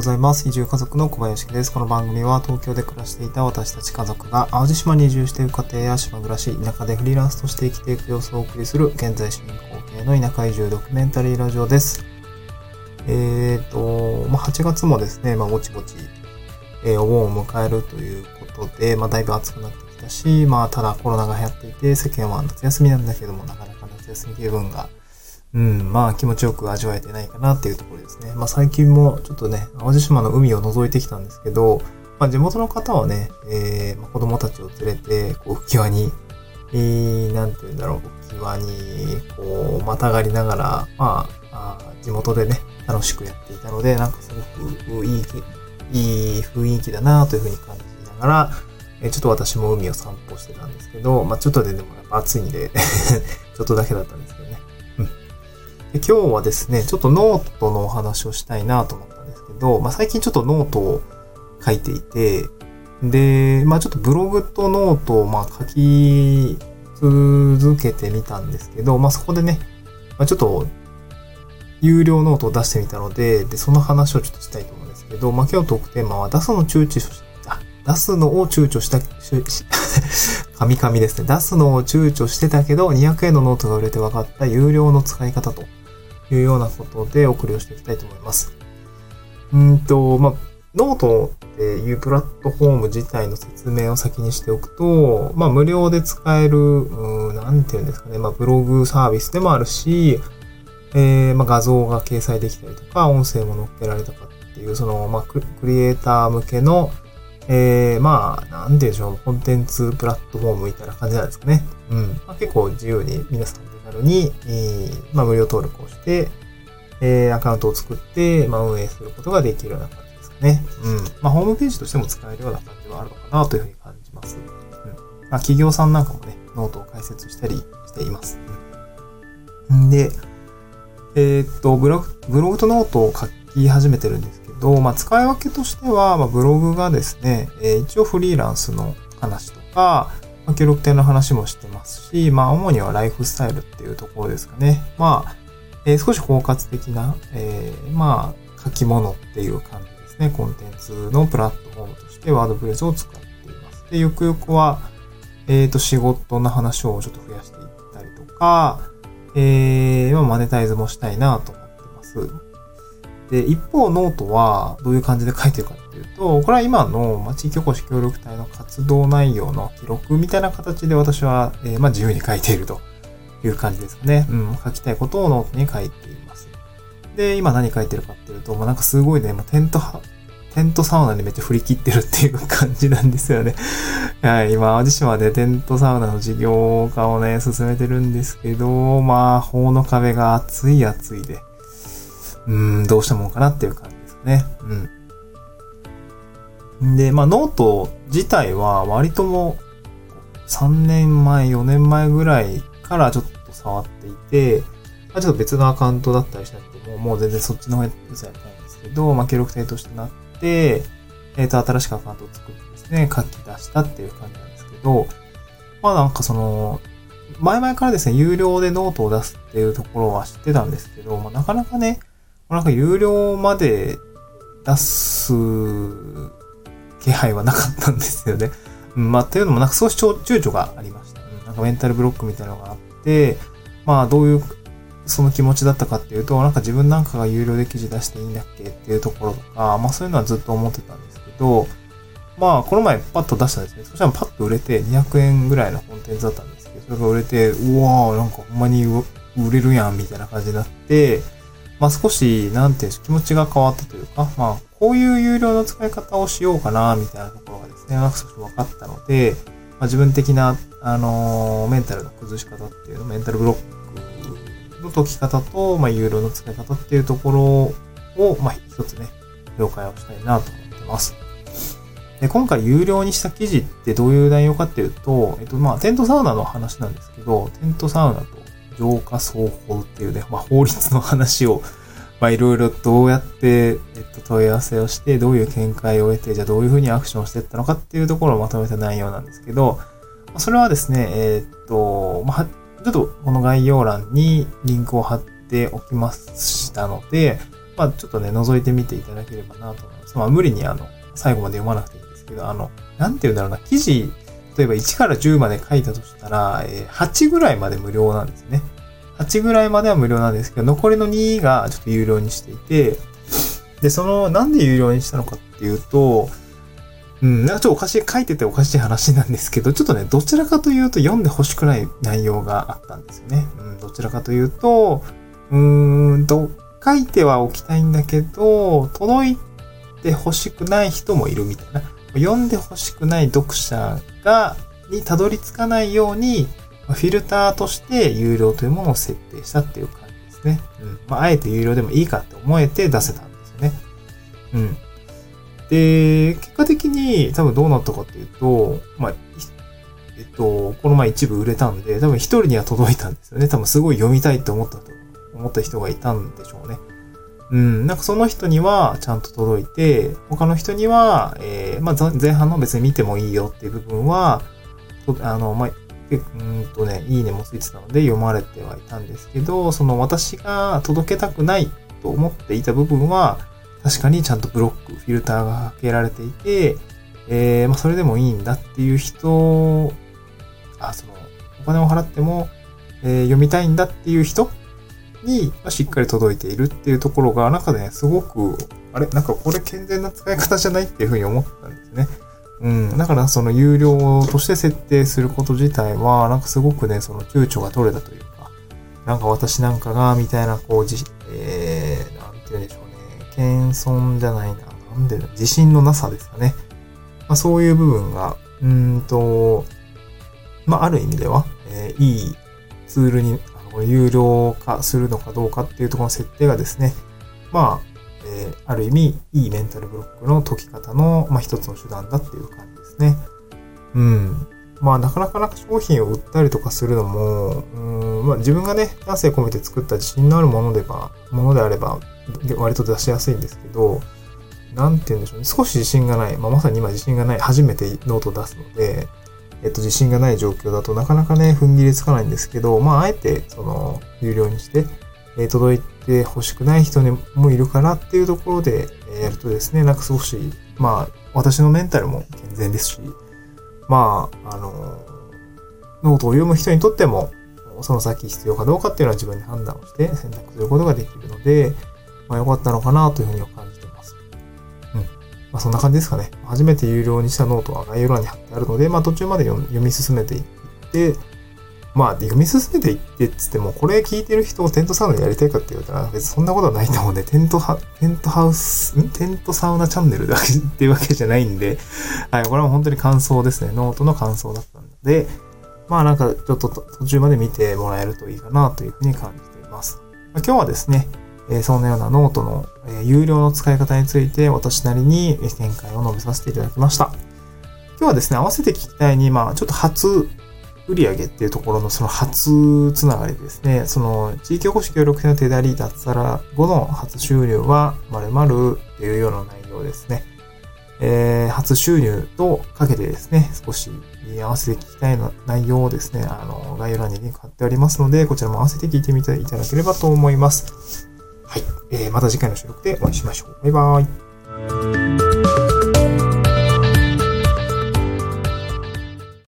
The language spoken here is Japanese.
ございます。移住家族の小林です。この番組は東京で暮らしていた私たち家族が淡路島に移住している家庭や島暮らし、田舎でフリーランスとして生きていく様子をお送りする現在進行形の田舎移住ドキュメンタリーラジオです。えっ、ー、と、まあ、8月もですね、まあ、ぼちぼち、えー、お盆を迎えるということで、まあ、だいぶ暑くなってきたし、まあ、ただコロナが流行っていて、世間は夏休みなんだけども、なかなか夏休み気分がうん、まあ気持ちよく味わえてないかなっていうところですね。まあ最近もちょっとね、淡路島の海を覗いてきたんですけど、まあ地元の方はね、えー、まあ、子供たちを連れて、こう浮き輪に、えー、なんて言うんだろう、浮き輪に、こう、またがりながら、まあ、あ地元でね、楽しくやっていたので、なんかすごくいい、いい雰囲気だなというふうに感じながら、えちょっと私も海を散歩してたんですけど、まあちょっとででもやっぱ暑いんで ちょっとだけだったんですけどね。で今日はですね、ちょっとノートのお話をしたいなと思ったんですけど、まあ、最近ちょっとノートを書いていて、で、まあちょっとブログとノートをまあ書き続けてみたんですけど、まあそこでね、まあ、ちょっと有料ノートを出してみたので、で、その話をちょっとしたいと思うんですけど、まあ今日トークテーマは出すの躊躇し、あ、出すのを躊躇した、カミカミですね。出すのを躊躇してたけど、200円のノートが売れて分かった有料の使い方というようなことでお送りをしていきたいと思います。うんと、まあ、ノートっていうプラットフォーム自体の説明を先にしておくと、まあ、無料で使える、う、なんていうんですかね、まあ、ブログサービスでもあるし、えー、まあ、画像が掲載できたりとか、音声も載っけられたかっていう、その、まあ、クリエイター向けの、えー、まあ、なんて言うんでしょう、コンテンツプラットフォームみたいな感じなんですかね。うん。まあ、結構自由に皆さん気軽に、えー、まあ、無料登録をして、えー、アカウントを作って、まあ、運営することができるような感じですかね。うん。まあ、ホームページとしても使えるような感じはあるのかなというふうに感じます。うん。まあ、企業さんなんかもね、ノートを開設したりしています。うん。で、えー、っと、ブログ、ブログとノートを書き始めてるんですけど、まあ、使い分けとしては、まあ、ブログがですね、えー、一応フリーランスの話とか、まあ、二拠点の話もしてますし、まあ、主にはライフスタイルっていうところですかね。まあ、えー、少し包括的な、えー、まあ、書き物っていう感じですね。コンテンツのプラットフォームとしてワードプレスを使っています。で、ゆくゆくは、えっ、ー、と、仕事の話をちょっと増やしていったりとか、えー、まあ、マネタイズもしたいなと思ってます。で、一方、ノートはどういう感じで書いてるかっていうと、これは今の、ま地域おこし協力隊の活動内容の記録みたいな形で私は、えー、まあ、自由に書いているという感じですかね。うん、書きたいことをノートに書いています。で、今何書いてるかっていうと、もうなんかすごいね、もうテント、テントサウナにめっちゃ振り切ってるっていう感じなんですよね。はい、今、淡路島でテントサウナの事業化をね、進めてるんですけど、まあ、法の壁が厚い厚いで。うん、どうしたもんかなっていう感じですね。うん。で、まあ、ノート自体は割とも3年前、4年前ぐらいからちょっと触っていて、まあ、ちょっと別のアカウントだったりしなくても、もう全然そっちの方に実はやりたんですけど、まあ、記録体としてなって、えっ、ー、と、新しくアカウントを作ってですね、書き出したっていう感じなんですけど、まあなんかその、前々からですね、有料でノートを出すっていうところは知ってたんですけど、まあなかなかね、なんか有料まで出す気配はなかったんですよね。まあ、というのもなんか少し躊躇がありました、なんかメンタルブロックみたいなのがあって、まあどういうその気持ちだったかっていうと、なんか自分なんかが有料で記事出していいんだっけっていうところとか、まあそういうのはずっと思ってたんですけど、まあこの前パッと出したんですね。そしたらパッと売れて200円ぐらいのコンテンツだったんですけど、それが売れて、うわーなんかほんまに売れるやんみたいな感じになって、まあ、少し、なんていう気持ちが変わったというか、まあ、こういう有料の使い方をしようかな、みたいなところがですね、なんか少し分かったので、まあ、自分的な、あの、メンタルの崩し方っていうの、メンタルブロックの解き方と、まあ、有料の使い方っていうところを、まあ、一つね、了解をしたいなと思ってます。で、今回有料にした記事ってどういう内容かっていうと、えっと、まあ、テントサウナの話なんですけど、テントサウナと浄化双方っていうね、まあ、法律の話を、まあ、いろいろどうやって、えっと、問い合わせをして、どういう見解を得て、じゃあどういうふうにアクションしていったのかっていうところをまとめた内容なんですけど、それはですね、えー、っと、まあ、ちょっとこの概要欄にリンクを貼っておきましたので、まあちょっとね、覗いてみていただければなと思います。まあ無理にあの、最後まで読まなくていいんですけど、あの、なんて言うんだろうな、記事、例えば1から10まで書いたとしたら、え、8ぐらいまで無料なんですね。8ぐらいまでは無料なんですけど、残りの2がちょっと有料にしていて、で、その、なんで有料にしたのかっていうと、うん、なんかちょっとおかしい、書いてておかしい話なんですけど、ちょっとね、どちらかというと読んでほしくない内容があったんですよね。うん、どちらかというと、うーんと、書いてはおきたいんだけど、届いてほしくない人もいるみたいな。読んでほしくない読者が、にたどり着かないように、フィルターとして有料というものを設定したっていう感じですね。うん。まあ、あえて有料でもいいかって思えて出せたんですよね。うん。で、結果的に多分どうなったかっていうと、まあ、えっと、この前一部売れたんで、多分一人には届いたんですよね。多分すごい読みたいと思ったと思った人がいたんでしょうね。うん、なんかその人にはちゃんと届いて、他の人には、えー、まあ前半の別に見てもいいよっていう部分は、あの、まあ、うんとね、いいねもついてたので読まれてはいたんですけど、その私が届けたくないと思っていた部分は、確かにちゃんとブロック、フィルターがかけられていて、えー、まあそれでもいいんだっていう人、あ、その、お金を払っても、えー、読みたいんだっていう人にしっかり届いているっていうところが、なんかね、すごく、あれ？なんかこれ健全な使い方じゃないっていうふうに思ったんですね。うん。だからその有料として設定すること自体は、なんかすごくね、その躊躇が取れたというか、なんか私なんかが、みたいな、こう、じ、えー、なんて言うんでしょうね。謙遜じゃないな。なんで自信のなさですかね。まあそういう部分が、うんと、まあある意味では、えー、いいツールに有料化するのかどうかっていうところの設定がですね、まあ、えー、ある意味、いいメンタルブロックの解き方の、まあ、一つの手段だっていう感じですね。うん。まあ、なかなかなか商品を売ったりとかするのも、うん、まあ、自分がね、男性込めて作った自信のあるものでば、ものであれば、割と出しやすいんですけど、なんて言うんでしょうね。少し自信がない。まあ、まさに今自信がない。初めてノートを出すので、えっと、自信がない状況だとなかなかね、踏ん切りつかないんですけど、まあ、あえて、その、有料にして、え、届いて欲しくない人にもいるかなっていうところで、え、やるとですね、なんか少し、まあ、私のメンタルも健全ですし、まあ、あの、ノートを読む人にとっても、その先必要かどうかっていうのは自分で判断をして選択することができるので、まあ、良かったのかなというふうに感じてまあ、そんな感じですかね。初めて有料にしたノートは概要欄に貼ってあるので、まあ、途中まで読み進めていって、まあ、読み進めていってっつっても、これ聞いてる人をテントサウナやりたいかって言われたら、別にそんなことはないと思うんで、テントハ、テントハウス、ん？テントサウナチャンネルだけ っていうわけじゃないんで、はい、これは本当に感想ですね。ノートの感想だったので、まあなんかちょっと途中まで見てもらえるといいかなというふうに感じています。今日はですね、えそんなようなノートの、え有料の使い方について私なりに見解を述べさせていただきました。今日はですね、合わせて聞きたいに、まあ、ちょっと初売上っていうところのその初つながりですね、その地域おこし協力隊の手だり脱サラ後の初収入は〇〇っていうような内容ですね。えー、初収入とかけてですね、少し合わせて聞きたいの内容をですね、あの、概要欄にリンク貼っておりますので、こちらも合わせて聞いてみていただければと思います。はい。えー、また次回の収録でお会いしましょう。バイバーイ。